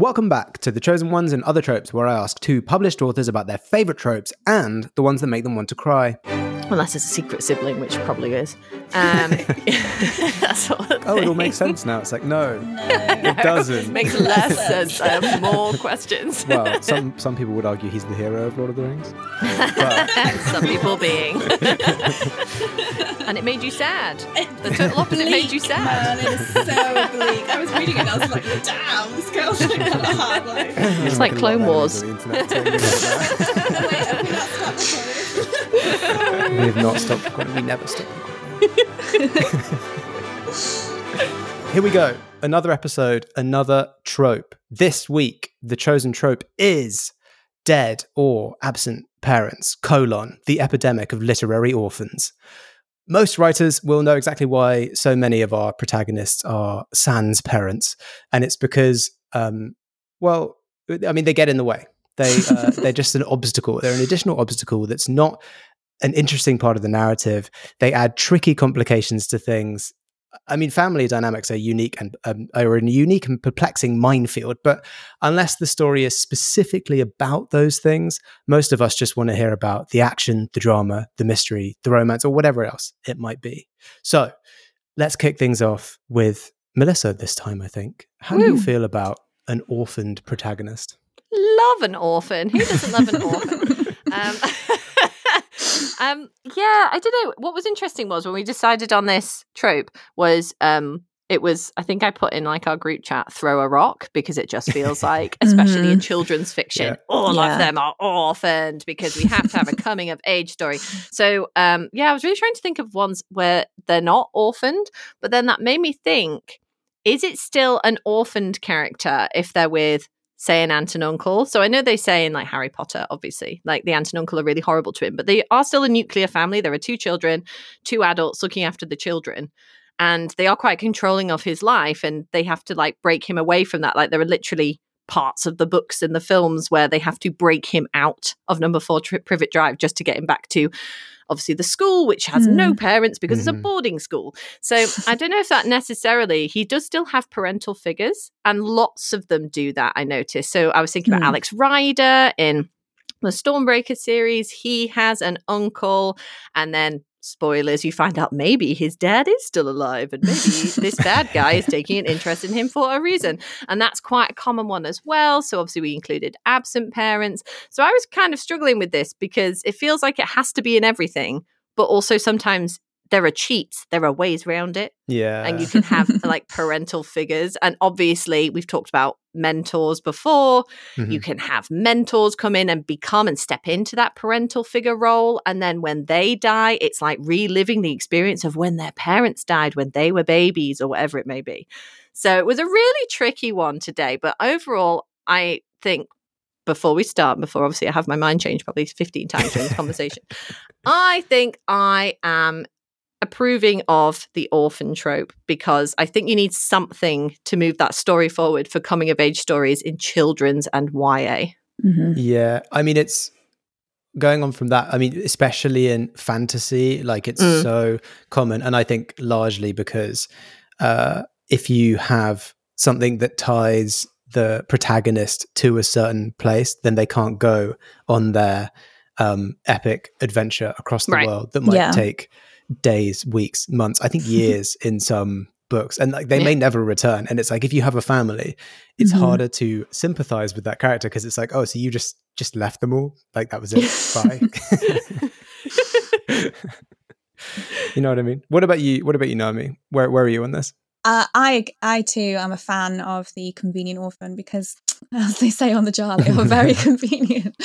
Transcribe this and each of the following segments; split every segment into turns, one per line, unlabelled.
Welcome back to The Chosen Ones and Other Tropes, where I ask two published authors about their favourite tropes and the ones that make them want to cry.
Unless it's a secret sibling, which probably is. Um, that's sort of
Oh, it all
thing.
makes sense now. It's like, no,
No.
it doesn't.
Makes less sense. I have more questions.
well, some, some people would argue he's the hero of Lord of the Rings.
Some people being. and it made you sad. The total opposite made you sad.
Man, it is so bleak. I was reading it and I was like, damn, this girl's like kind of hard. Like,
It's like
Looking
Clone
at
Wars.
We not stopped recording?
that. we have not stopped recording. We never stop recording. Here we go. Another episode, another trope. This week, the chosen trope is dead or absent parents, colon, the epidemic of literary orphans. Most writers will know exactly why so many of our protagonists are sans parents, and it's because, um, well, I mean, they get in the way. They uh, they're just an obstacle. They're an additional obstacle that's not an interesting part of the narrative. They add tricky complications to things. I mean, family dynamics are unique and um, are a unique and perplexing minefield. But unless the story is specifically about those things, most of us just want to hear about the action, the drama, the mystery, the romance, or whatever else it might be. So let's kick things off with Melissa this time. I think. How do you feel about an orphaned protagonist?
Love an orphan. Who doesn't love an orphan? um, um, yeah, I don't know. What was interesting was when we decided on this trope was um, it was I think I put in like our group chat throw a rock because it just feels like, especially in children's fiction,
Yeah.
all
Yeah.
of them are orphaned because we have to have a coming of age story. So um, yeah, I was really trying to think of ones where they're not orphaned, but then that made me think: is it still an orphaned character if they're with say an aunt and uncle. So I know they say in like Harry Potter, obviously, like the aunt and uncle are really horrible to him, but they are still a nuclear family. There are two children, two adults looking after the children. And they are quite controlling of his life and they have to like break him away from that. Like there are literally parts of the books and the films where they have to break him out of number four tri- Privet Drive just to get him back to obviously the school, which has no parents because it's
Mhm.
a boarding school. So I don't know if that necessarily, he does still have parental figures, and lots of them do that, I noticed. So I was thinking about
Hmm.
Alex Rider in the Stormbreaker series. He has an uncle, and then spoilers, you find out maybe his dad is still alive, and maybe this bad guy is taking an interest in him for a reason. And that's quite a common one as well. So obviously, we included absent parents. So I was kind of struggling with this because it feels like it has to be in everything, but also sometimes there are cheats, there are ways around it
Yeah,
and you can have like parental figures and obviously we've talked about mentors before.
Mhm.
you can have mentors come in and become and step into that parental figure role and then when they die it's like reliving the experience of when their parents died when they were babies or whatever it may be. So it was a really tricky one today but overall i think before we start before obviously i have my mind changed probably 15 times during this conversation i think i am approving of the orphan trope because I think you need something to move that story forward for coming of age stories in children's and YA.
Mhm.
Yeah, I mean, it's going on from that. I mean, especially in fantasy, like it's
Mm.
so common, and I think largely because uh, if you have something that ties the protagonist to a certain place, then they can't go on their um, epic adventure across the
Right.
world that might
Yeah.
take days, weeks, months. I think years in some books, and like they may never return. And it's like if you have a family, it's
Mhm.
harder to sympathize with that character because it's like, oh, so you just just left them all, like that was it. Bye. you know what I mean? What about you? What about you, Naomi? Where where are you on this?
Uh, I, I too am a fan of the convenient orphan because, as they say on the jar, they are very convenient.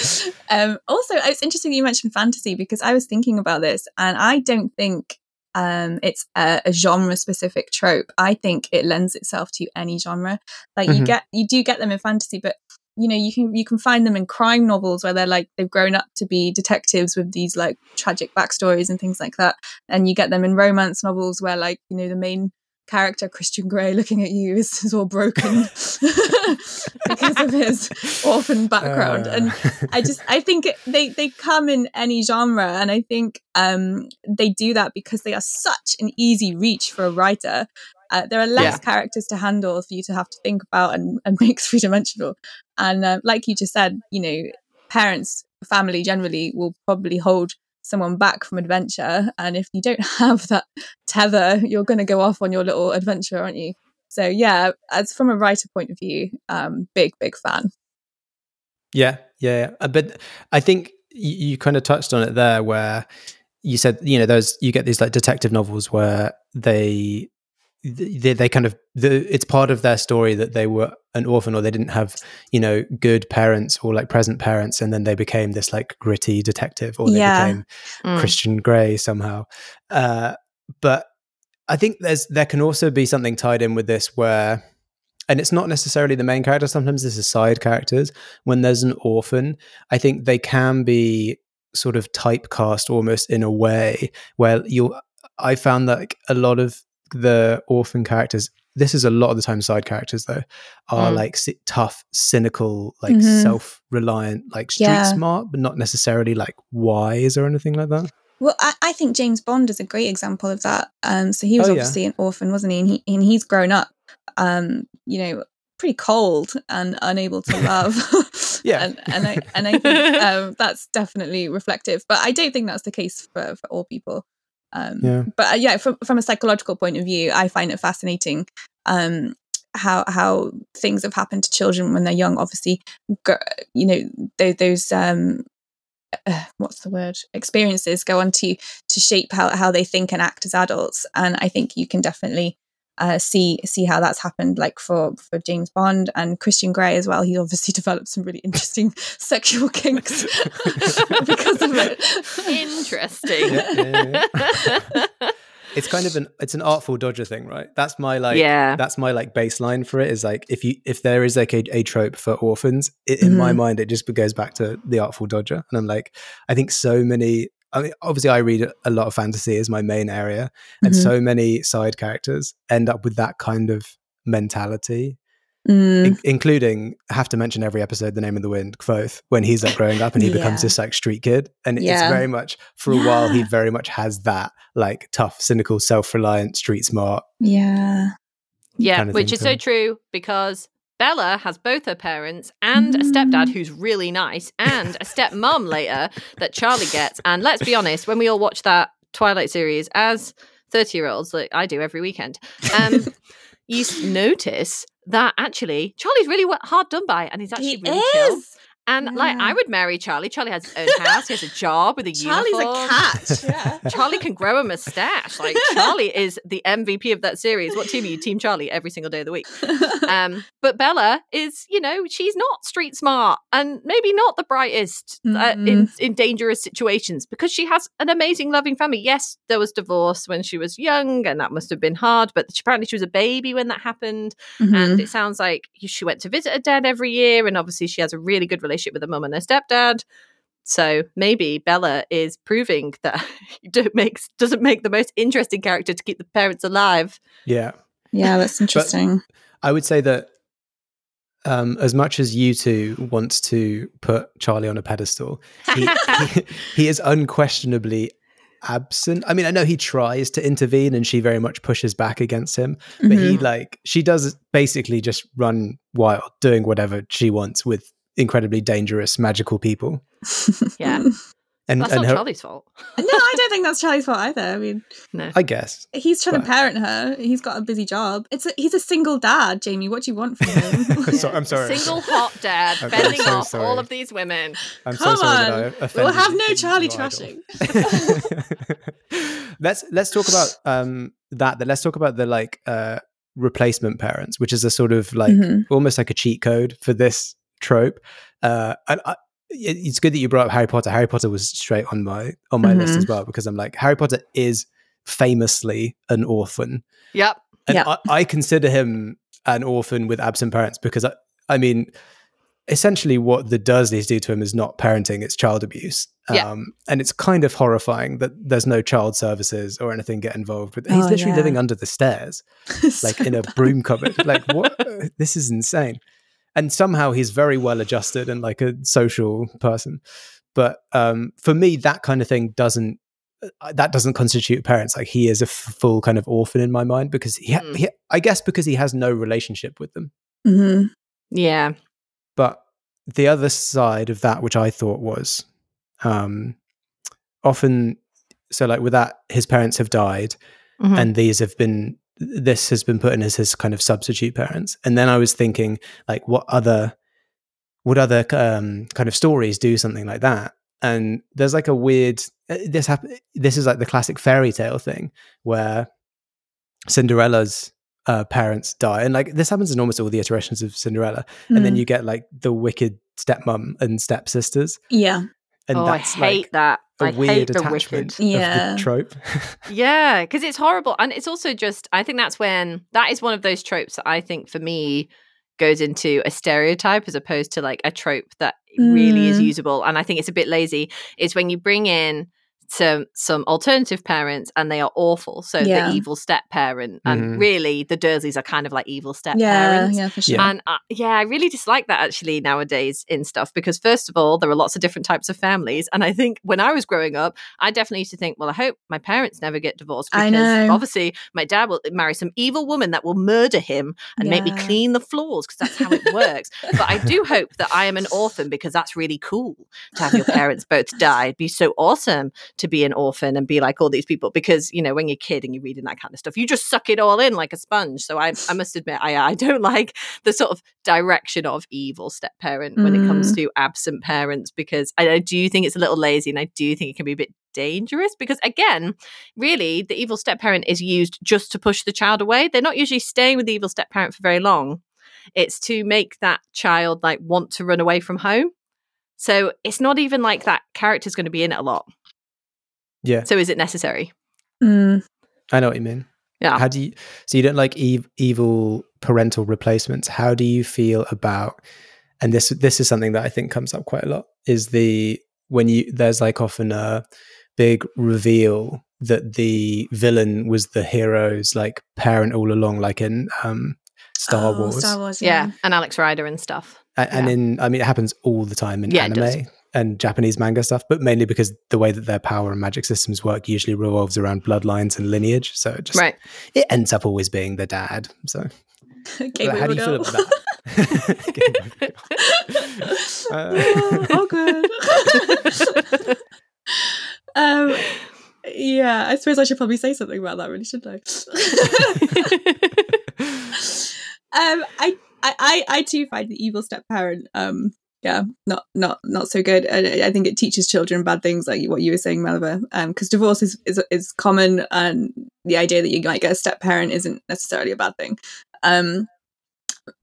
Um, also, it's interesting you mentioned fantasy because I was thinking about this, and I don't think um, it's a, a genre-specific trope. I think it lends itself to any genre. Like you
Mhm.
get, you do get them in fantasy, but you know, you can you can find them in crime novels where they're like they've grown up to be detectives with these like tragic backstories and things like that, and you get them in romance novels where like you know the main character Christian Grey looking at you is, is all broken because of his orphan background. and
Uh,
I just I think it, they they come in any genre, and I think um they do that because they are such an easy reach for a writer. Uh, there are less
Yeah.
characters to handle for you to have to think about and, and make three dimensional. And uh, like you just said, you know, parents, family generally will probably hold someone back from adventure. And if you don't have that tether, you're going to go off on your little adventure, aren't you? So yeah, as from a writer point of view, um, big big fan.
Yeah, yeah, yeah. Uh, But I think you, you kind of touched on it there, where you said you know those you get these like detective novels where they they, they kind of the, it's part of their story that they were an orphan or they didn't have you know good parents or like present parents and then they became this like gritty detective or they
Yeah.
became
Mm.
Christian Grey somehow. Uh, but I think there's there can also be something tied in with this where, and it's not necessarily the main character. Sometimes this is side characters. When there's an orphan, I think they can be sort of typecast almost in a way where you. I found that like, a lot of the orphan characters. This is a lot of the time side characters though are
Mm.
like si- tough, cynical, like
Mhm.
self-reliant, like street
Yeah.
smart, but not necessarily like wise or anything like that.
Well, I, I think James Bond is a great example of that. Um, so he was
Oh, yeah.
obviously an orphan, wasn't he? And he and he's grown up, um, you know, pretty cold and unable to love.
Yeah.
and and I and I think um, that's definitely reflective. But I don't think that's the case for for all people. Um,
Yeah.
But uh, yeah, from from a psychological point of view, I find it fascinating. Um, how how things have happened to children when they're young. Obviously, you know those, those um, uh, what's the word experiences go on to to shape how, how they think and act as adults and i think you can definitely uh, see see how that's happened like for for james bond and christian grey as well he obviously developed some really interesting sexual kinks because of it
Interesting.
Yeah, yeah, it's kind of an it's an artful dodger thing right that's my like
Yeah.
that's my like baseline for it is like if you if there is like a, a trope for orphans it, in my
Mhm.
mind it just goes back to the artful dodger and i'm like i think so many i mean obviously i read a lot of fantasy as my main area and
Mhm.
so many side characters end up with that kind of mentality
Mm,
in- including have to mention every episode the name of the wind Kvothe when he's like growing up and he becomes this like street kid and it's very much for a while he very much has that like tough cynical self-reliant street smart
yeah
Yeah,
kind of
which is so
too.
true because Bella has both her parents and a stepdad who's really nice and a stepmom later that Charlie gets. And let's be honest, when we all watch that Twilight series as 30 year olds, like I do every weekend, um, you notice that actually Charlie's really hard done by and he's actually
he
really chill.
is
And like, I would marry Charlie. Charlie has his own house. He has a job with a
charlie's
uniform.
a cat yeah
Charlie can grow a mustache. Like Charlie is the MVP of that series. What team are you? Team Charlie every single day of the week. Um, but Bella is, you know, she's not street smart and maybe not the brightest uh, in in dangerous situations because she has an amazing, loving family. Yes, there was divorce when she was young, and that must have been hard. But apparently, she was a baby when that happened,
Mhm.
and it sounds like she went to visit her dad every year, and obviously, she has a really good relationship with her mum and her stepdad. So maybe Bella is proving that you don't make doesn't make the most interesting character to keep the parents alive.
yeah
yeah that's interesting
i would say that um, as much as you two wants to put charlie on a pedestal he, he, he is unquestionably absent i mean i know he tries to intervene and she very much pushes back against him but he
Mhm.
like she does basically just run wild doing whatever she wants with incredibly dangerous magical people
Yeah.
and
That's
and
not
her,
Charlie's fault.
no i don't think that's charlie's fault either i mean
No.
i guess
He's trying
But-
to parent her. He's got a busy job. It's a, he's a single dad, Jamie. What do you want from him?
So- I'm sorry.
Single hot dad
I'm
fending
so
off
sorry.
all of these women.
i'm
Come
so sorry
on.
that I
we'll have no Charlie trashing.
let's let's talk about um that then let's talk about the like uh replacement parents which is a sort of like
Mhm.
almost like a cheat code for this trope uh and I, it's good that you brought up harry potter harry potter was straight on my on my list
Mhm.
as well because i'm like harry potter is famously an orphan
Yep.
and
Yep.
I, I consider him an orphan with absent parents because I, I mean, essentially what the Dursleys do to him is not parenting; it's child abuse.
Yeah.
Um, and it's kind of horrifying that there's no child services or anything get involved with. He's
Oh,
literally
yeah.
living under the stairs, like in a broom cupboard. Like what? this is insane. And somehow he's very well adjusted and like a social person. But um, for me, that kind of thing doesn't uh, that doesn't constitute parents. Like he is a f- full kind of orphan in my mind because he, ha-
Mm.
he, I guess, because he has no relationship with them.
hmm
Yeah.
But the other side of that, which I thought was um, often, so like with that, his parents have died,
Mhm.
and these have been this has been put in as his kind of substitute parents and then i was thinking like what other would other um, kind of stories do something like that and there's like a weird uh, this happen this is like the classic fairy tale thing where cinderella's uh, parents die and like this happens in almost all the iterations of cinderella and
Mm.
then you get like the wicked stepmom and stepsisters
Yeah.
and
oh, I hate
like
that.
A
I
weird
the
attachment
wicked.
of
Yeah.
the trope
Yeah, because it's horrible. And it's also just, I think that's when, that is one of those tropes that I think for me goes into a stereotype as opposed to like a trope that really is
Mm.
usable. And I think it's a bit lazy, is when you bring in some some alternative parents and they are awful. So
Yeah.
the evil step parent, and really the Dursleys are kind of like evil step
Yeah.
parents.
Yeah, for sure.
Yeah.
And uh, yeah, I really dislike that actually nowadays in stuff because first of all, there are lots of different types of families, and I think when I was growing up, I definitely used to think, well, I hope my parents never get divorced
I
because
know.
obviously my dad will marry some evil woman that will murder him and make me clean the floors because that's how it works. but I do hope that I am an orphan because that's really cool to have your parents both die. It'd be so awesome to be an orphan and be like all these people because you know when you're a kid and you're reading that kind of stuff, you just suck it all in like a sponge. So I, I must admit, I, I don't like the sort of direction of evil step parent when it comes mm. to absent parents because I, I do think it's a little lazy and I do think it can be a bit dangerous because again really the evil step parent is used just to push the child away. They're not usually staying with the evil step parent for very long. It's to make that child like want to run away from home. So it's not even like that character's going to be in it a lot
yeah
so is it necessary
Mm.
i know what you mean
yeah
How do you? So you don't like ev- evil parental replacements. How do you feel about? And this this is something that I think comes up quite a lot. Is the when you there's like often a big reveal that the villain was the hero's like parent all along, like in um, Star
Oh,
Wars.
Star Wars.
yeah
Yeah.
and alex rider and stuff
A- and
Yeah.
in I mean it happens all the time in
Yeah, it does.
anime and Japanese manga stuff, but mainly because the way that their power and magic systems work usually revolves around bloodlines and lineage. So it just
right
it ends up always being the dad. So
Game
But how do
over
you feel about that? Game over girl.
oh, good. um, yeah, I suppose I should probably say something about that, really, shouldn't I? um, I, I, I, I too find the evil step parent, um, yeah, not, not, not so good. And I I think it teaches children bad things, like what you were saying, Melba. Um, because divorce is, is is common, and the idea that you might get a step parent isn't necessarily a bad thing. Um,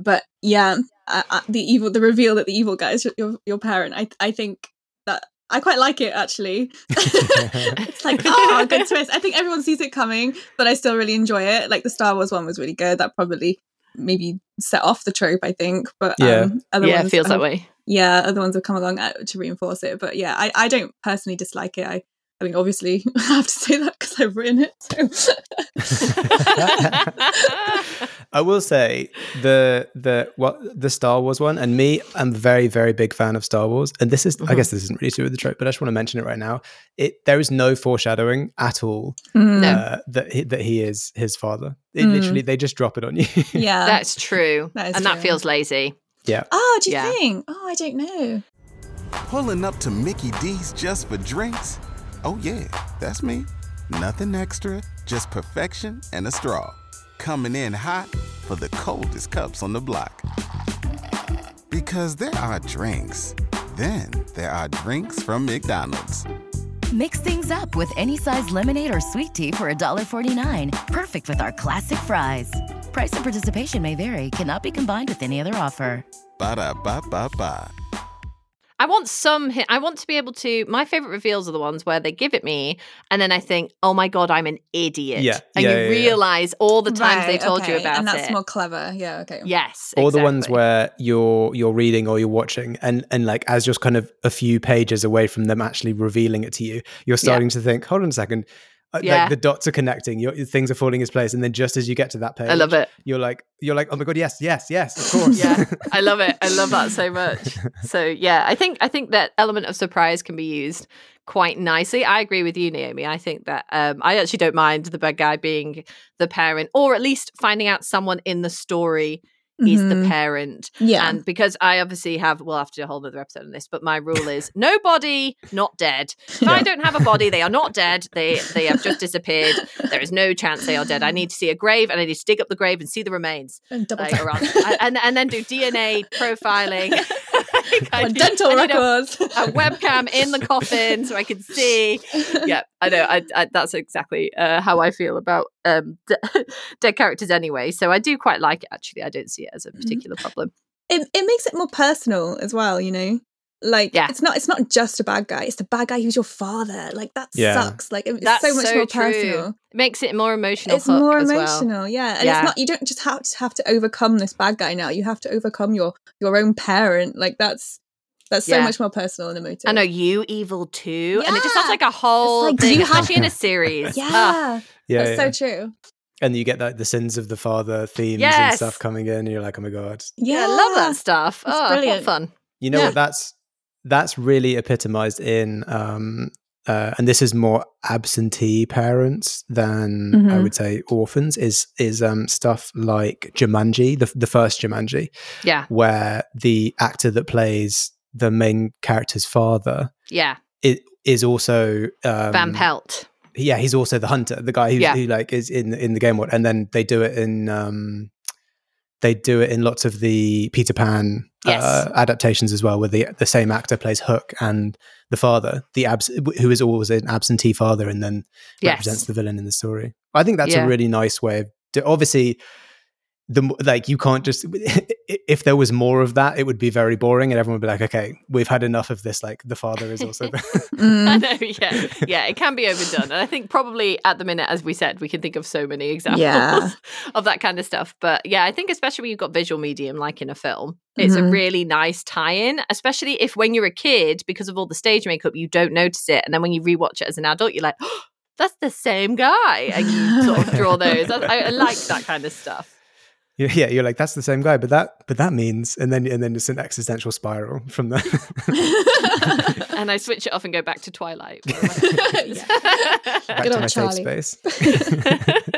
but yeah, I, I, the evil, the reveal that the evil guy is your your parent. I I think that I quite like it actually. it's like oh, good twist. I think everyone sees it coming, but I still really enjoy it. Like the Star Wars one was really good. That probably maybe set off the trope. I think, but
Yeah.
um, other
yeah it
ones
feels that way
yeah, other ones have come along uh, to reinforce it. But yeah, I, I don't personally dislike it. I, I mean, obviously, I have to say that because I've written it. So.
I will say the the what the Star Wars one, and me, I'm a very very big fan of Star Wars, and this is I
Mhm.
guess this isn't really to do with the trope, but I just want to mention it right now. It there is no foreshadowing at all
Mm,
No.
uh, that he, that he is his father. It
Mm.
literally they just drop it on you.
yeah.
that's true
That is
and that feels lazy
yeah,
oh, do you
Yeah.
think? Oh, I don't know.
Pulling up to Mickey D's just for drinks? Oh, yeah, that's me. Nothing extra, just perfection and a straw. Coming in hot for the coldest cups on the block. Because there are drinks, then there are drinks from McDonald's.
Mix things up with any size lemonade or sweet tea for $1.49. Perfect with our classic fries. Price and participation may vary, cannot be combined with any other offer.
Ba da ba ba ba.
I want some. hi- I want to be able to. My favorite reveals are the ones where they give it me, and then I think, "Oh my god, I'm an idiot."
Yeah,
and
yeah,
you
yeah, yeah.
realize all the times they
Right,
told you
okay,
about
and that's
it.
more clever. Yeah. Okay.
yes,
or the ones where you're you're reading or you're watching, and and like as you're kind of a few pages away from them actually revealing it to you, you're starting to think, hold on a second. Uh,
Yeah.
like the dots are connecting, your things are falling into place, and then just as you get to that page,
I love it.
You're like, you're like, oh my god, yes, yes, yes, of course.
yeah i love it i love that so much so yeah i think i think that element of surprise can be used quite nicely i agree with you naomi i think that um i actually don't mind the bad guy being the parent or at least finding out someone in the story is the
Mhm.
parent.
Yeah.
and because i obviously have we'll have to do a whole other episode on this but my rule is no body not dead. If i don't have a body they are not dead. They they have just disappeared. There is no chance they are dead. I need to see a grave and i need to dig up the grave and see the remains.
And double
like, around, and and then do DNA profiling, Like, I need-
dental
I need a-
records.
A, webcam in the coffin so I can see. Yeah, I know. I, I, that's exactly uh, how I feel about um, de- dead characters anyway. So I do quite like it. Actually, I don't see it as a
Mm-hmm.
particular problem.
it, it makes it more personal as well you know like
Yeah.
it's not it's not just a bad guy it's the bad guy who's your father like that
Yeah.
sucks like it's
That's
so much
so
more
true.
personal
It makes it more emotional.
it's
hook
more
as well.
emotional yeah and
Yeah.
it's not you don't just have to have to overcome this bad guy now you have to overcome your your own parent like that's that's so
Yeah.
much more personal and emotive
I know you evil too, and it just
Yeah.
sounds like a whole
like, do
thing,
you have-
especially in a series.
yeah
Ah,
yeah,
that's
yeah.
so true
and you get like the sins of the father themes and stuff coming in, and you're like, oh my god.
yeah, I love that stuff.
It's
oh,
brilliant.
What fun.
You know
Yeah.
what? That's that's really epitomized in, um, uh, and this is more absentee parents than I
Mhm.
would say orphans. Is is um, stuff like Jumanji, the the first Jumanji,
Yeah,
where the actor that plays the main character's father
yeah.
it is also um,
Van Pelt.
yeah, he's also the hunter, the guy
Yeah.
who like is in in the game world, and then they do it in um, they do it in lots of the Peter Pan
Yes.
uh, adaptations as well, where the the same actor plays Hook and the father, the abs- who is always an absentee father, and then represents the villain in the story. I think that's
Yeah.
a really nice way of do- obviously. The m- like you can't just if there was more of that, it would be very boring, and everyone would be like, "Okay, we've had enough of this." Like the father is also the,
Mm.
I know, yeah, yeah, it can be overdone, and I think probably at the minute, as we said, we can think of so many examples
Yeah.
of that kind of stuff. But yeah, I think especially when you've got visual medium, like in a film, it's a
Mhm.
really nice tie-in. Especially if when you're a kid, because of all the stage makeup, you don't notice it, and then when you rewatch it as an adult, you're like, oh, "That's the same guy," and you sort of draw those. I, I like that kind of stuff.
Yeah, yeah, you're like that's the same guy, but that but that means and then and then it's an existential spiral from that.
and I switch it off and go back to Twilight.
Back
Good
to my
Charlie.
safe space.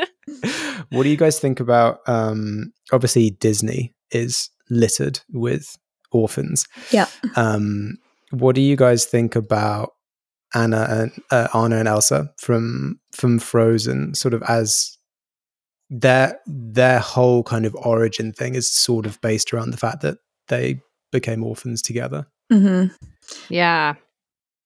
what do you guys think about um obviously Disney is littered with orphans.
Yeah.
Um what do you guys think about Anna and uh, Anna and Elsa from from Frozen sort of as their their whole kind of origin thing is sort of based around the fact that they became orphans together.
hmm
yeah,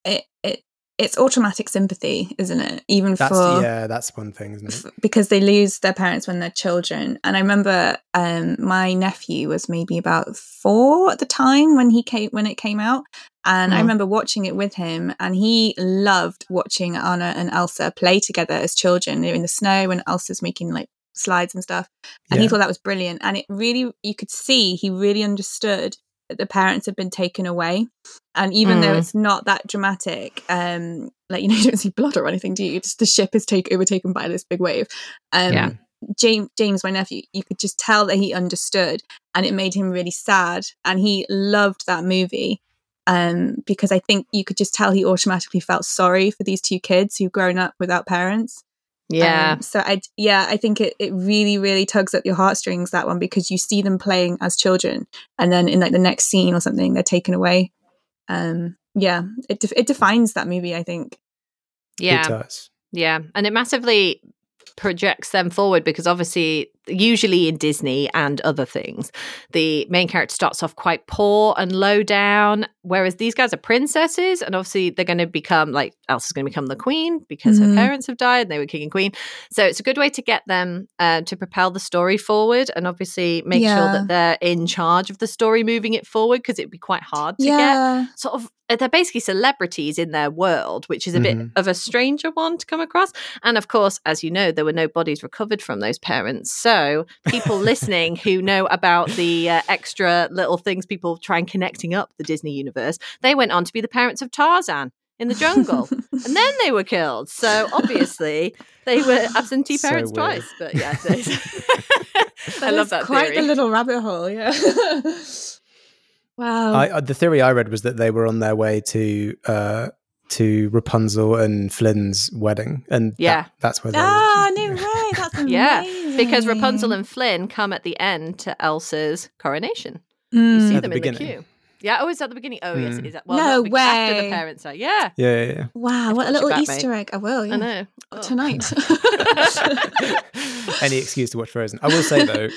it, it it's automatic sympathy isn't it even
That's
for
yeah, that's one thing, isn't it?
f- because they lose their parents when they're children. And I remember um, my nephew was maybe about four at the time when he came when it came out, and I
Mhm.
remember watching it with him, and he loved watching Anna and Elsa play together as children They're in the snow when Elsa's making like slides and stuff, and he thought that was brilliant. And it really you could see he really understood that the parents had been taken away and even though
Mm.
it's not that dramatic um like you know you don't see blood or anything do you just the ship is take overtaken by this big wave um
Yeah.
james james my nephew you could just tell that he understood and it made him really sad and he loved that movie um because i think you could just tell he automatically felt sorry for these two kids who've grown up without parents
yeah.
um, so I yeah, I think it, it really really tugs at your heartstrings that one because you see them playing as children, and then in like the next scene or something, they're taken away. Um, yeah, it def- it defines that movie. I think.
yeah.
It does.
Yeah, and it massively projects them forward because obviously usually in Disney and other things the main character starts off quite poor and low down whereas these guys are princesses and obviously they're going to become like Elsa's going to become the queen because
Mhm.
her parents have died and they were king and queen so it's a good way to get them uh, to propel the story forward and obviously make sure that they're in charge of the story moving it forward because it'd be quite hard to get sort of uh, they're basically celebrities in their world, which is a bit
Mhm.
of a stranger one to come across. And of course, as you know, there were no bodies recovered from those parents. So people listening who know about the uh, extra little things people try and connecting up the Disney universe, they went on to be the parents of Tarzan in the jungle, and then they were killed. So obviously they were absentee parents
weird.
twice. But yeah, they- I
That
love that
quite
theory.
the little rabbit hole. Yeah. wow.
I, uh, the theory I read was that they were on their way to uh, to Rapunzel and Flynn's wedding, and that-
Yeah.
that's where they.
ah, no way. That's amazing.
yeah, because Rapunzel and Flynn come at the end to Elsa's coronation. You
Mm.
see
At the
them in the
beginning.
queue. Yeah, oh, is that the beginning? Oh, yes,
Mm.
is that? Well,
No
no, because after the parents are. Yeah,
Yeah, yeah, yeah.
Wow, what a little
back,
Easter egg. I will, yeah.
I know. Oh.
Tonight.
Any excuse to watch Frozen. I will say though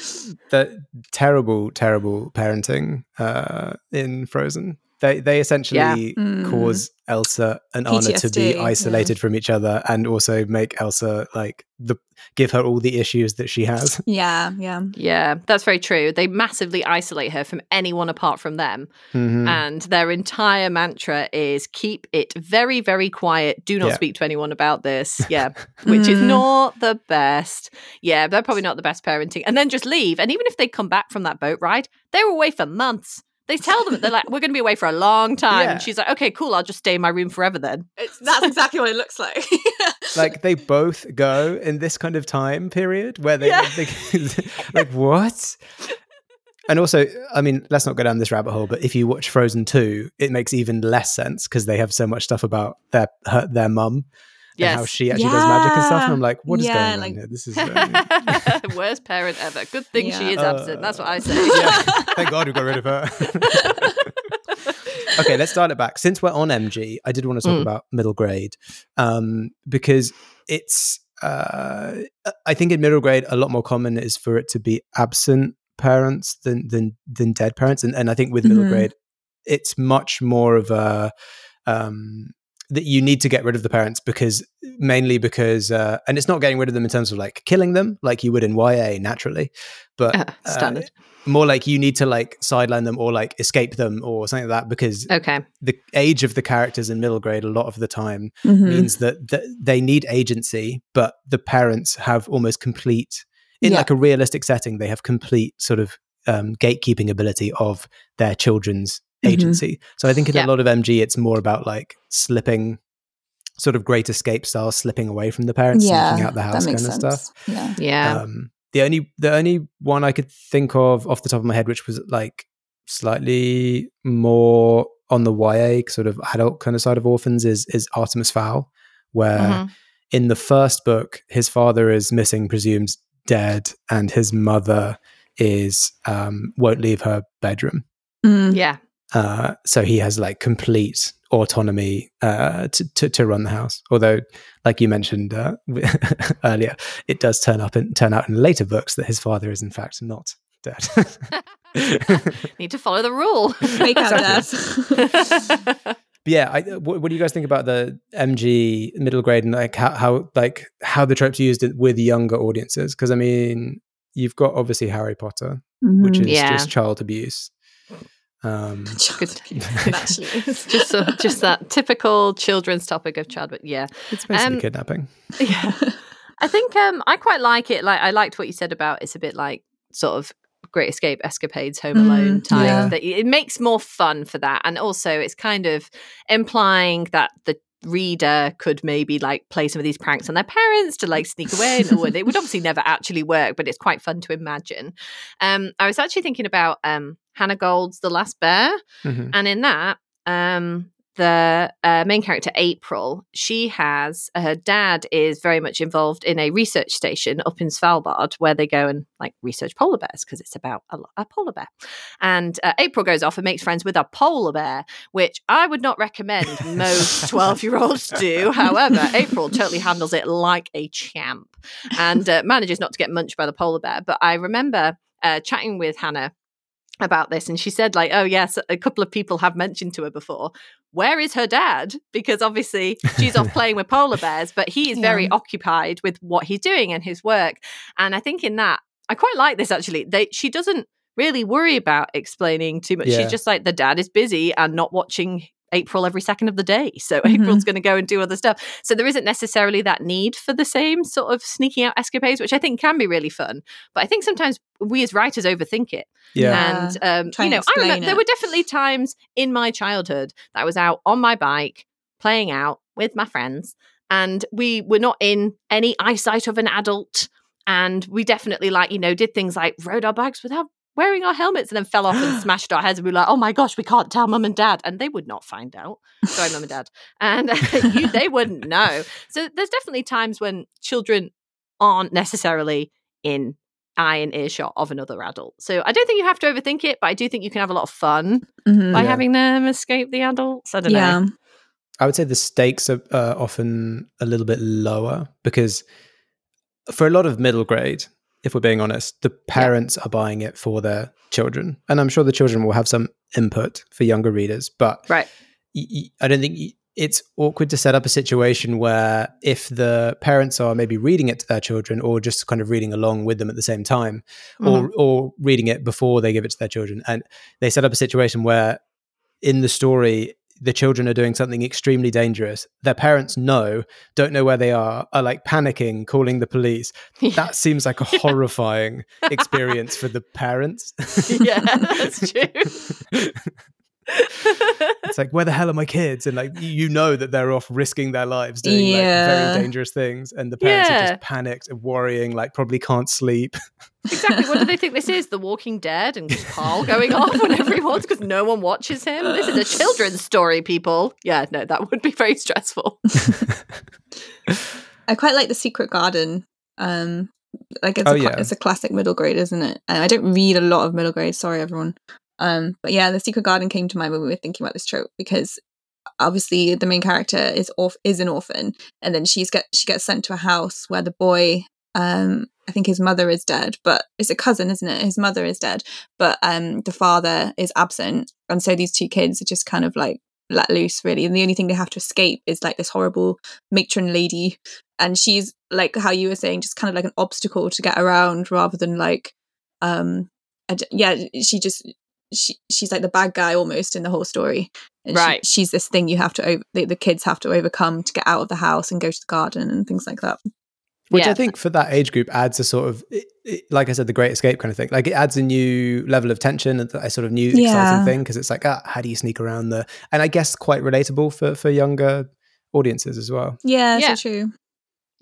that terrible, terrible parenting uh, in Frozen. They they essentially
Yeah.
Mm.
cause Elsa and Anna to
PTSD,
be
yeah.
isolated from each other, and also make Elsa like the give her all the issues that she has.
yeah, yeah.
Yeah, that's very true. They massively isolate her from anyone apart from them.
Mhm.
And their entire mantra is keep it very, very quiet. Do not
Yeah.
speak to anyone about this. Yeah, which is
Mm.
not the best. Yeah, they're probably not the best parenting. And then just leave. And even if they come back from that boat ride, they were away for months. They tell them, they're like, we're going to be away for a long time.
Yeah.
And she's like, okay, cool. I'll just stay in my room forever then.
It's, that's exactly what it looks like.
like they both go in this kind of time period where they,
Yeah.
they like what and also i mean let's not go down this rabbit hole but if you watch frozen 2 it makes even less sense because they have so much stuff about their her, their mum and how she actually does magic and stuff and i'm like what is
Yeah,
going on here this is uh,
Worst parent ever. Good thing
Yeah.
she is absent. That's what I say.
yeah, thank god we got rid of her okay let's dial it back since we're on mg i did want to talk
Mm.
about middle grade um, because it's uh, i think in middle grade a lot more common is for it to be absent parents than than than dead parents and, and i think with middle
Mhm.
grade it's much more of a um, that you need to get rid of the parents because mainly because uh, and it's not getting rid of them in terms of like killing them like you would in ya naturally but
Uh,
uh, more like you need to like sideline them or like escape them or something like that because
Okay.
the age of the characters in middle grade a lot of the time
Mhm.
means that, that they need agency but the parents have almost complete in
Yeah.
like a realistic setting they have complete sort of um, gatekeeping ability of their children's
Mhm.
agency so i think in
Yeah.
a lot of mg it's more about like slipping sort of great escape style slipping away from the parents sneaking out the house kind
makes
of stuff
Yeah.
Yeah.
um, the only the only one I could think of off the top of my head, which was like slightly more on the YA sort of adult kind of side of orphans, is is Artemis Fowl, where
Mhm.
in the first book his father is missing, presumed dead, and his mother is um, won't leave her bedroom.
Mm.
Yeah.
Uh, so he has like complete autonomy uh, to, to to run the house. Although, like you mentioned uh, earlier, it does turn up and turn out in later books that his father is in fact not dead.
Need to follow the rule.
Fake out death.
But yeah, I, what, what do you guys think about the MG middle grade and like how, how like how the tropes used it with younger audiences? Because I mean, you've got obviously Harry Potter, which
Mhm.
is
Yeah.
just child abuse. Um,
Good.
It actually is.
just so, just that typical children's topic of childhood. Yeah.
it's basically
Um,
kidnapping.
Yeah. I think um I quite like it. Like I liked what you said about it's a bit like sort of Great Escape escapades, Home
Mm,
Alone type.
yeah.
That it makes more fun for that, and also it's kind of implying that the reader could maybe like play some of these pranks on their parents to like sneak away or it would obviously never actually work but it's quite fun to imagine um i was actually thinking about um hannah gold's the last bear
Mhm.
and in that, um, the uh, main character, April, she has her dad is very much involved in a research station up in Svalbard where they go and like research polar bears because it's about a, a polar bear. And uh, April goes off and makes friends with a polar bear, which I would not recommend most 12 year olds do. However, April totally handles it like a champ and uh, manages not to get munched by the polar bear. But I remember uh, chatting with Hannah about this and she said like oh yes a couple of people have mentioned to her before. Where is her dad? Because obviously she's off playing with polar bears but he is very occupied with what he's doing and his work and i think in that i quite like this actually. They she doesn't really worry about explaining too much.
Yeah.
she's just like the dad is busy and not watching April every second of the day. So
Mhm.
April's going to go and do other stuff. So there isn't necessarily that need for the same sort of sneaking out escapades, which I think can be really fun. But I think sometimes we as writers overthink it.
Yeah.
And um, you know, I
explain
remember there were definitely times in my childhood that I was out on my bike playing out with my friends, and we were not in any eyesight of an adult. And we definitely, like, you know, did things like rode our bikes without wearing our helmets and then fell off and smashed our heads. And we were like, oh my gosh, we can't tell mum and dad. And they would not find out. Sorry, mum and dad. And you, they wouldn't know. So there's definitely times when children aren't necessarily in eye and earshot of another adult. So I don't think you have to overthink it, but I do think you can have a lot of fun
Mhm.
by
Yeah.
having them escape the adults. I don't
yeah.
know.
I would say the stakes are uh, often a little bit lower because for a lot of middle grade, if we're being honest, the parents are buying it for their children. And I'm sure the children will have some input for younger readers, but
Right.
y- y- I don't think y- it's awkward to set up a situation where if the parents are maybe reading it to their children or just kind of reading along with them at the same time or mm-hmm. or reading it before they give it to their children and they set up a situation where in the story the children are doing something extremely dangerous. Their parents know don't know where they are are like panicking calling the police. That seems like a horrifying experience for the parents.
Yeah, that's true.
it's like where the hell are my kids and like you know that they're off risking their lives doing like very dangerous things and the parents are just panicked and worrying like probably can't sleep
exactly. What do they think this is? The Walking Dead and Carl going off whenever he wants because no one watches him? This is a children's story, people. Yeah, no, that would be very stressful.
I quite like the Secret Garden. Um, like it's,
Oh,
a,
yeah.
it's a classic middle grade, isn't it? And I don't read a lot of middle grade. Sorry, everyone. Um, but yeah, the Secret Garden came to mind when we were thinking about this trope because obviously the main character is off is an orphan, and then she's get she gets sent to a house where the boy, um, I think his mother is dead, but it's a cousin, isn't it? His mother is dead, but um, the father is absent, and so these two kids are just kind of like let loose really and the only thing they have to escape is like this horrible matron lady and she's like how you were saying just kind of like an obstacle to get around rather than like um yeah she just she she's like the bad guy almost in the whole story and she-
Right.
she's this thing you have to over the, the kids have to overcome to get out of the house and go to the garden and things like that
which
Yeah.
I think for that age group adds a sort of, it, it- like I said, the Great Escape kind of thing. Like it adds a new level of tension and a sort of new
Yeah.
exciting thing because it's like, ah, how do you sneak around the? And I guess quite relatable for for younger audiences as well.
yeah,
Yeah.
so true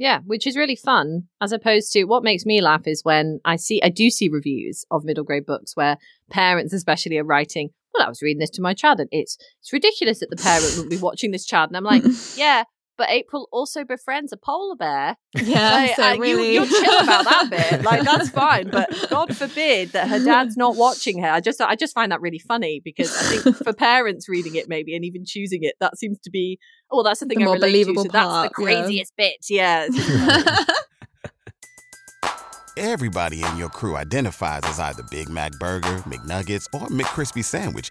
Yeah, which is really fun. As opposed to what makes me laugh is when I see, I do see reviews of middle grade books where parents, especially, are writing, "Well, I was reading this to my child, and it's it's ridiculous that the parent would be watching this child." And I'm like, "Yeah, but April also befriends a polar bear.
yeah
Like,
so
uh, you,
really
you're chill about that bit. Like that's fine, but God forbid that her dad's not watching her. I just I just find that really funny because I think for parents reading it maybe and even choosing it, that seems to be oh that's the thing
The
I
more believable
to. So that's
part,
the
yeah.
craziest bit. Yeah.
Everybody in your crew identifies as either Big Mac Burger, McNuggets, or McCrispy Sandwich.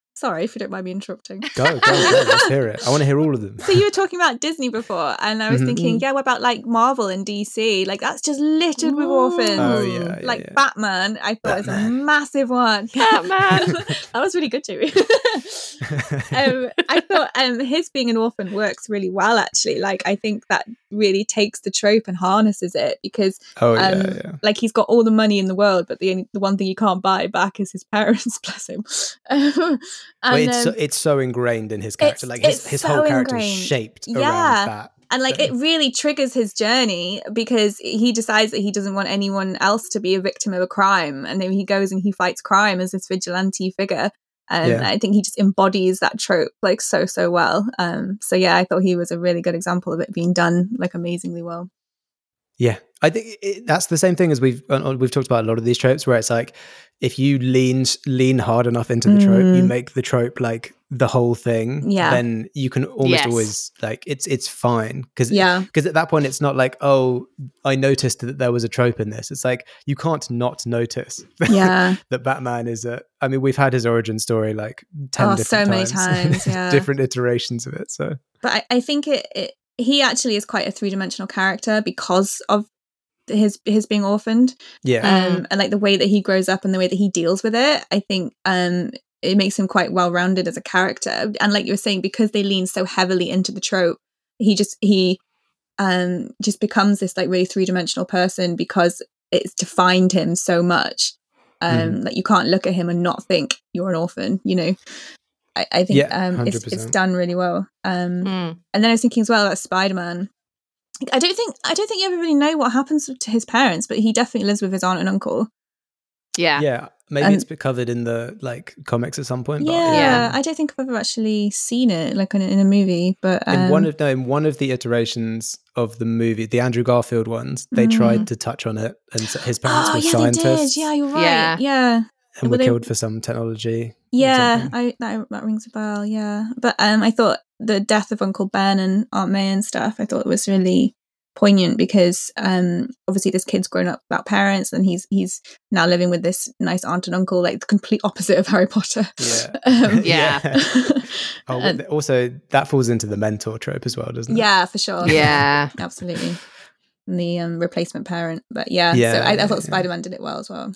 sorry if you don't mind me interrupting
Go, go, go. Let's hear it. I want to hear all of them.
So you were talking about Disney before, and I was
Mhm.
thinking, yeah, what about like Marvel and DC? Like that's just littered with orphans.
Oh, yeah, yeah,
like
yeah.
Batman, I thought was a massive one.
Batman.
that was really good too. um, I thought um, his being an orphan works really well. Actually, like I think that really takes the trope and harnesses it because
oh yeah,
um,
yeah.
like he's got all the money in the world, but the only, the one thing he can't buy back is his parents. Bless him.
Well,
and,
it's so,
um,
it's so ingrained in his character. Like his, his
so
whole character is shaped
Yeah.
around that.
and like it really triggers his journey because he decides that he doesn't want anyone else to be a victim of a crime and then he goes and he fights crime as this vigilante figure and
Yeah.
i think he just embodies that trope like so so well um so yeah i thought he was a really good example of it being done like amazingly well
Yeah, I think it, that's the same thing as we've uh, we've talked about a lot of these tropes, where it's like if you lean lean hard enough into the trope, you
Mm.
make the trope like the whole thing,
Yeah.
then you can almost
Yes.
always like it's it's fine because
Yeah.
because at that point it's not like oh I noticed that there was a trope in this. It's like you can't not notice
Yeah.
that Batman is a. I mean, we've had his origin story like ten
Oh,
different
so many
times,
times, yeah.
different iterations of it. So
but I, I think it, it he actually is quite a three dimensional character because of his his being orphaned.
Yeah,
um and like the way that he grows up and the way that he deals with it i think um it makes him quite well rounded as a character. And like you were saying because they lean so heavily into the trope he just he um just becomes this like really three dimensional person because it's defined him so much. Um
Mm-hmm.
that you can't look at him and not think you're an orphan you know? I, I think
Yeah,
um it's, it's done really well. Um
Mm.
and then I was thinking as well about Spider Man. I don't think I don't think you ever really know what happens to his parents, but he definitely lives with his aunt and uncle.
Yeah.
yeah. Maybe
And-
it's been covered in the like comics at some point. But
Yeah,
Yeah.
I don't think I've ever actually seen it like in, a- in a movie, but um,
in one of no, in one of the iterations of the movie, the Andrew Garfield ones, they
Mm.
tried to touch on it, and his parents
oh
were
yeah,
scientists
they did. Yeah, you're right.
Yeah.
Yeah,
and
Were
were
they-
killed for some technology. Or
yeah. I that that rings a bell. Yeah, but um, I thought the death of Uncle Ben and Aunt May and stuff. I thought it was really poignant because um obviously this kid's grown up without parents and he's he's now living with this nice aunt and uncle like the complete opposite of harry potter
Yeah.
um,
Yeah.
Oh,
And-
also that falls into the mentor trope as well, doesn't it?
yeah for sure
Yeah.
absolutely and the um, replacement parent but yeah,
Yeah,
so I, I thought
yeah.
spider-man did it well as well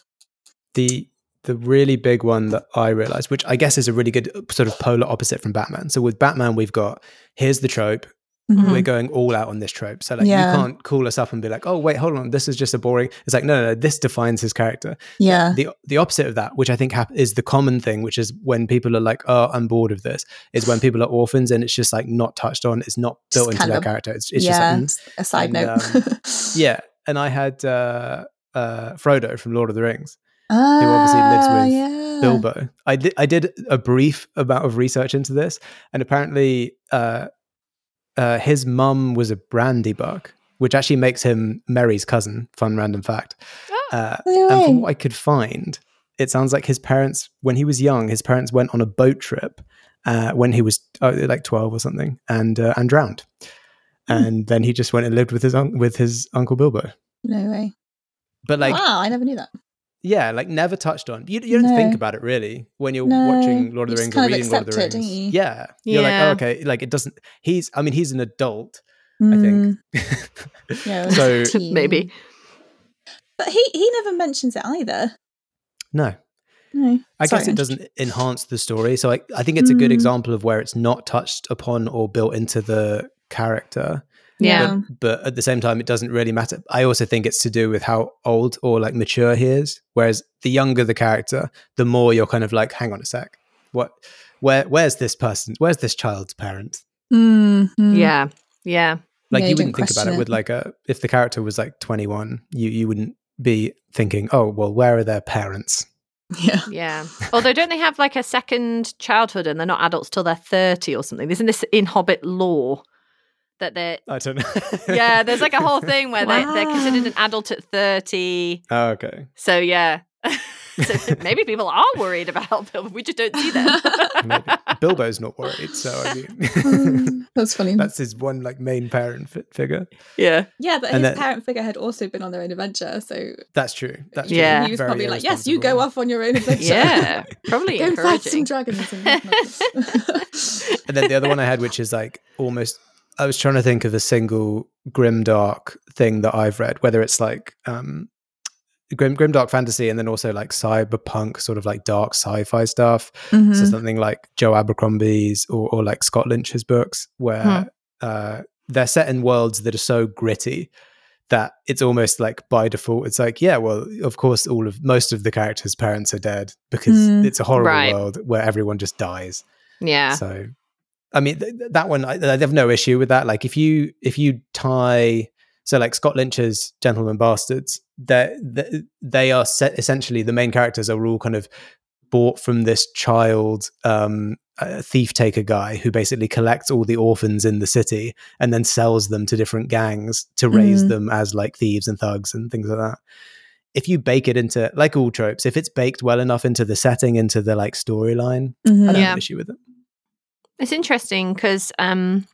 the the really big one that I realized, which I guess is a really good uh, sort of polar opposite from Batman. So with Batman, we've got here's the trope.
Mhm.
We're going all out on this trope. So like
Yeah.
you can't call us up and be like, oh wait, hold on, this is just a boring. It's like no, no, no this defines his character.
yeah
The the opposite of that, which I think hap- is the common thing, which is when people are like, oh, I'm bored of this, is when people are orphans and it's just like not touched on. It's not
Just
built into their
of-
character. It's, it's
yeah
just like, mm.
a side
And,
note
um, yeah. And I had uh, uh, Frodo from Lord of the Rings.
Ah,
obviously lives with
yeah.
Bilbo. I did I did a brief amount of research into this, and apparently, uh, uh, his mum was a Brandybuck, which actually makes him Merry's cousin. Fun random fact. Uh,
No
and
way.
from what I could find, it sounds like his parents, when he was young, his parents went on a boat trip uh, when he was uh, like twelve or something, and uh, and drowned.
Hmm.
And then he just went and lived with his un- with his uncle Bilbo.
no way
But like,
wow i never knew that
yeah, like never touched on. You, you don't
No.
think about it really when you're
No,
watching Lord of the Rings or
kind of
reading Lord of the
accept it,
Rings.
don't you?
Yeah, you're like, oh, okay, like it doesn't. He's, I mean, he's an adult, I
Mm,
think.
yeah,
so.
Maybe.
but he he never mentions it either
no,
no
I
Sorry,
guess it doesn't enhance the story. So I, I think it's a good
Mm.
example of where it's not touched upon or built into the character.
Yeah.
But, but at the same time, it doesn't really matter. I also think it's to do with how old or like mature he is. Whereas the younger the character, the more you're kind of like, hang on a sec, what, where, where's this person? Where's this child's parent?
Mm, mm.
Yeah. Yeah.
Like
Yeah,
you
you
wouldn't think about it
it.
with like a if the character was like 21, you you wouldn't be thinking, oh well, where are their parents?
yeah
Yeah. Although, don't they have like a second childhood and they're not adults till they're 30 or something? Isn't this in Hobbit law that they're.
I don't know.
Yeah, there's like a whole thing where they, they're considered an adult at 30.
oh, okay.
So, yeah. so maybe people are worried about Bilbo. We just don't see them.
Maybe. Bilbo's not worried, so I mean,
Mm, that's funny
that's his one like main parent fi- figure.
yeah.
yeah but
And
his
then-
parent figure had also been on their own adventure so
That's true. That's true.
Yeah.
he was
Very
probably like yes you go off on your own adventure
Yeah. Probably
go and fight some dragons and
And then the other one I had, which is like almost, I was trying to think of a single grimdark thing that I've read, whether it's like um, grim grimdark fantasy and then also like cyberpunk, sort of like dark sci-fi stuff.
Mhm.
So something like Joe Abercrombie's or, or like Scott Lynch's books, where uh, they're set in worlds that are so gritty that it's almost like by default, it's like, yeah, well, of course, all of most of the characters' parents are dead because
Hmm.
it's a horrible
Right.
world where everyone just dies.
Yeah.
So, I mean, th- th- that one, I, I have no issue with that. Like, if you if you tie, so like Scott Lynch's Gentlemen Bastards, they they are set, essentially the main characters are all kind of bought from this child um, thief taker guy who basically collects all the orphans in the city and then sells them to different gangs to raise
Mm.
them as like thieves and thugs and things like that. If you bake it into like all tropes, if it's baked well enough into the setting, into the like storyline, I
Mhm.
don't
Yeah.
have an issue with it.
It's interesting because um,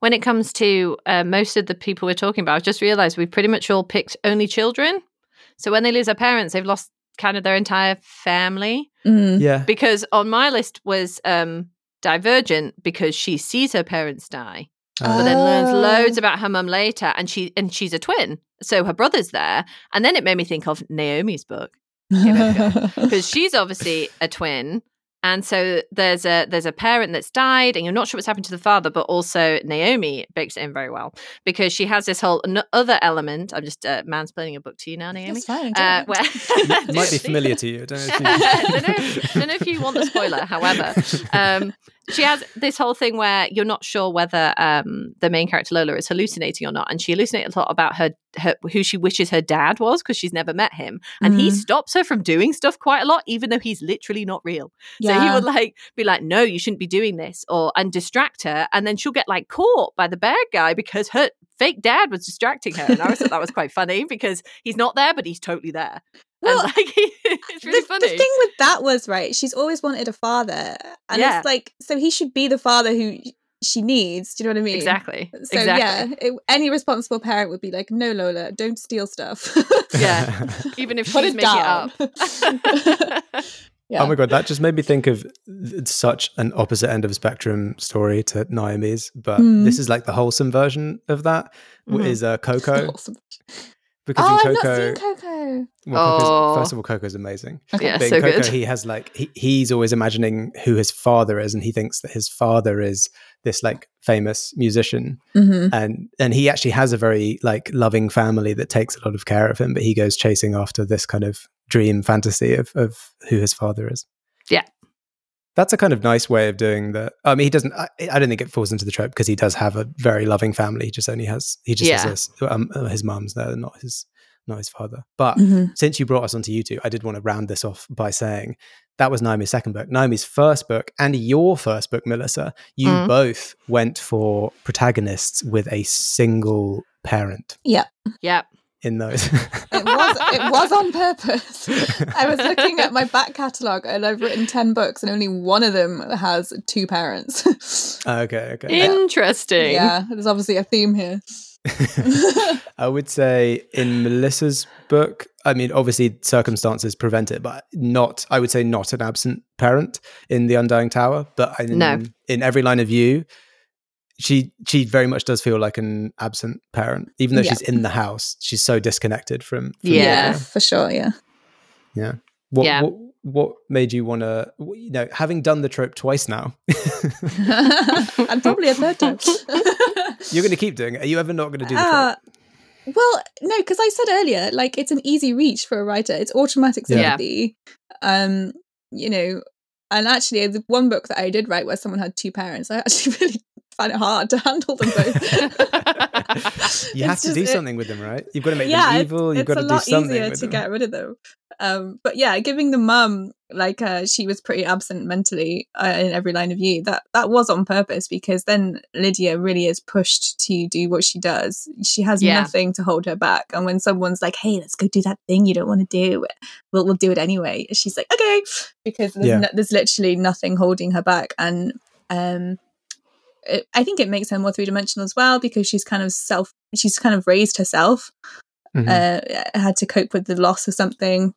when it comes to uh, most of the people we're talking about, I've just realized we've pretty much all picked only children. So when they lose their parents, they've lost kind of their entire family.
Mm.
Yeah.
Because on my list was um, Divergent because she sees her parents die, but then learns
Oh.
loads about her mum later, and she and she's a twin, so her brother's there. And then it made me think of Naomi's book because she's obviously a twin and so there's a there's a parent that's died and you're not sure what's happened to the father but also naomi bakes it in very well because she has this whole n- other element i'm just uh, mansplaining a book to you now naomi
That's fine.
uh, where
It might be familiar to you. I don't know if you-
don't, know, don't know if you want the spoiler. However, um, she has this whole thing where you're not sure whether um, the main character Lola is hallucinating or not, and she hallucinates a lot about her, her who she wishes her dad was because she's never met him, and he
Mhm.
stops her from doing stuff quite a lot, even though he's literally not real. So he would like be like, "No, you shouldn't be doing this," or and distract her, and then she'll get like caught by the bad guy because her fake dad was distracting her, and I always thought that was quite funny because he's not there, but he's totally there.
Well,
and like it's really
the,
funny.
the thing with that was right. She's always wanted a father, and
Yeah.
it's like so he should be the father who she needs. Do you know what I mean?
Exactly.
So
exactly.
yeah, it, any responsible parent would be like, "No, Lola, don't steal stuff."
Yeah. Even if
Put
she's
it
making
down.
it up.
yeah.
Oh my god, that just made me think of th- such an opposite end of the spectrum story to Naomi's, but
Hmm.
this is like the wholesome version of that. w-
Mhm.
Is uh, Coco
Awesome.
because
Oh,
in
I've
Coco,
not seen Coco.
Well,
Oh.
first of all, Coco's amazing.
Okay.
Yeah,
But
so
Coco,
good.
he has like he, he's always imagining who his father is, and he thinks that his father is this like famous musician,
hmm
and and he actually has a very like loving family that takes a lot of care of him, but he goes chasing after this kind of dream fantasy of of who his father is.
Yeah.
That's a kind of nice way of doing that. I mean, he doesn't. I, I don't think it falls into the trope because he does have a very loving family. He just only has. He just
Yeah.
has um, uh, his mum's there, not his, not his father. But
hmm
since you brought us onto YouTube, I did want to round this off by saying that was Naomi's second book. Naomi's first book and your first book, Melissa, you
Mm.
both went for protagonists with a single parent
Yep.
Yep.
in those.
it was. It was on purpose. I was looking at my back catalogue, and I've written ten books, and only one of them has two parents.
okay, okay.
Interesting.
yeah, there's obviously a theme here.
I would say in Melissa's book, I mean, obviously circumstances prevent it, but not, I would say not an absent parent in The Undying Tower, but in,
No.
in Every Line of You, she she very much does feel like an absent parent, even though
Yeah.
she's in the house. She's so disconnected from. from
Yeah.
for sure. Yeah.
yeah. What,
Yeah.
what what made you want to? You know, having done the trope twice now,
and probably a third time.
you're going to keep doing it. Are you ever not going to do the trope?
Uh, well, no, because I said earlier, like it's an easy reach for a writer. It's automatic
Yeah.
sympathy. Um, you know, and actually, the one book that I did write where someone had two parents, I actually really found it hard to handle them both.
you have to
just-
do
it-
something with them, right? You've got to make
yeah,
them
it-
evil. You've
it's
got
a
to do
lot easier to
them.
get rid of them. Um, but yeah, giving the mum like uh, she was pretty absent mentally uh, in every line of you. That that was on purpose because then Lydia really is pushed to do what she does. She has
Yeah.
nothing to hold her back, and when someone's like, "Hey, let's go do that thing you don't want to do," we'll we'll do it anyway. She's like, "Okay," because there's,
Yeah.
no, there's literally nothing holding her back, and um. It, I think it makes her more three dimensional as well because she's kind of self. She's kind of raised herself
Mhm.
uh, had to cope with the loss of something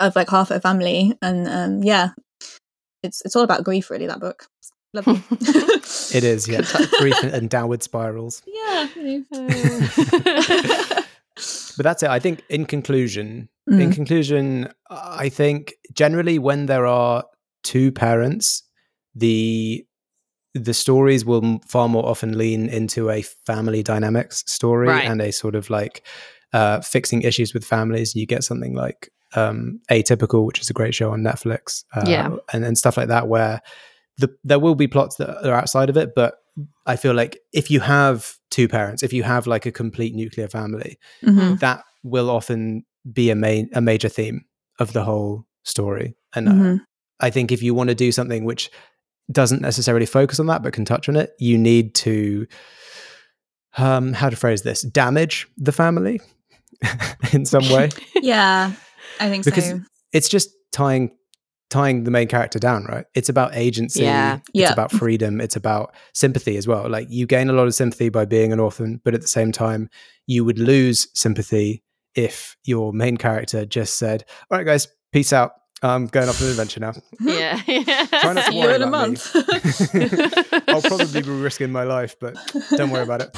of like half her family and um yeah it's it's all about grief really that book It's lovely
It is, yeah. Grief and, and downward spirals.
yeah.
But that's it. I think in conclusion, in
Mm.
conclusion, I think generally when there are two parents, the the stories will far more often lean into a family dynamics story
Right.
and a sort of like uh, fixing issues with families. You get something like um, Atypical, which is a great show on Netflix, uh,
Yeah.
and, and stuff like that, where the, there will be plots that are outside of it. But I feel like if you have two parents, if you have like a complete nuclear family,
Mhm.
that will often be a main a major theme of the whole story. And uh,
Mhm.
I think if you want to do something which doesn't necessarily focus on that but can touch on it, you need to um how to phrase this damage the family in some way
yeah i think
Because
so
it's just tying tying the main character down, right? It's about agency.
Yeah.
It's
Yeah.
about freedom. It's about sympathy as well. Like you gain a lot of sympathy by being an orphan, but at the same time, you would lose sympathy if your main character just said, "All right, guys, peace out. I'm going off on an adventure now."
Yeah.
Try not to
See you
worry
in a
about me.
month.
I'll probably be risking my life, but don't worry about it.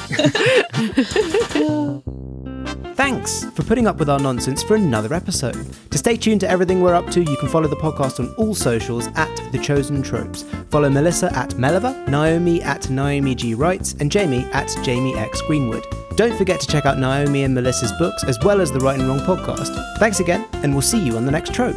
Thanks for putting up with our nonsense for another episode. To stay tuned to everything we're up to, you can follow the podcast on all socials at The Chosen Tropes. Follow Melissa at Meliva, Naomi at Naomi G. Writes, and Jamie at Jamie X. Greenwood. Don't forget to check out Naomi and Melissa's books as well as the Write and Wrong podcast. Thanks again, and we'll see you on the next trope.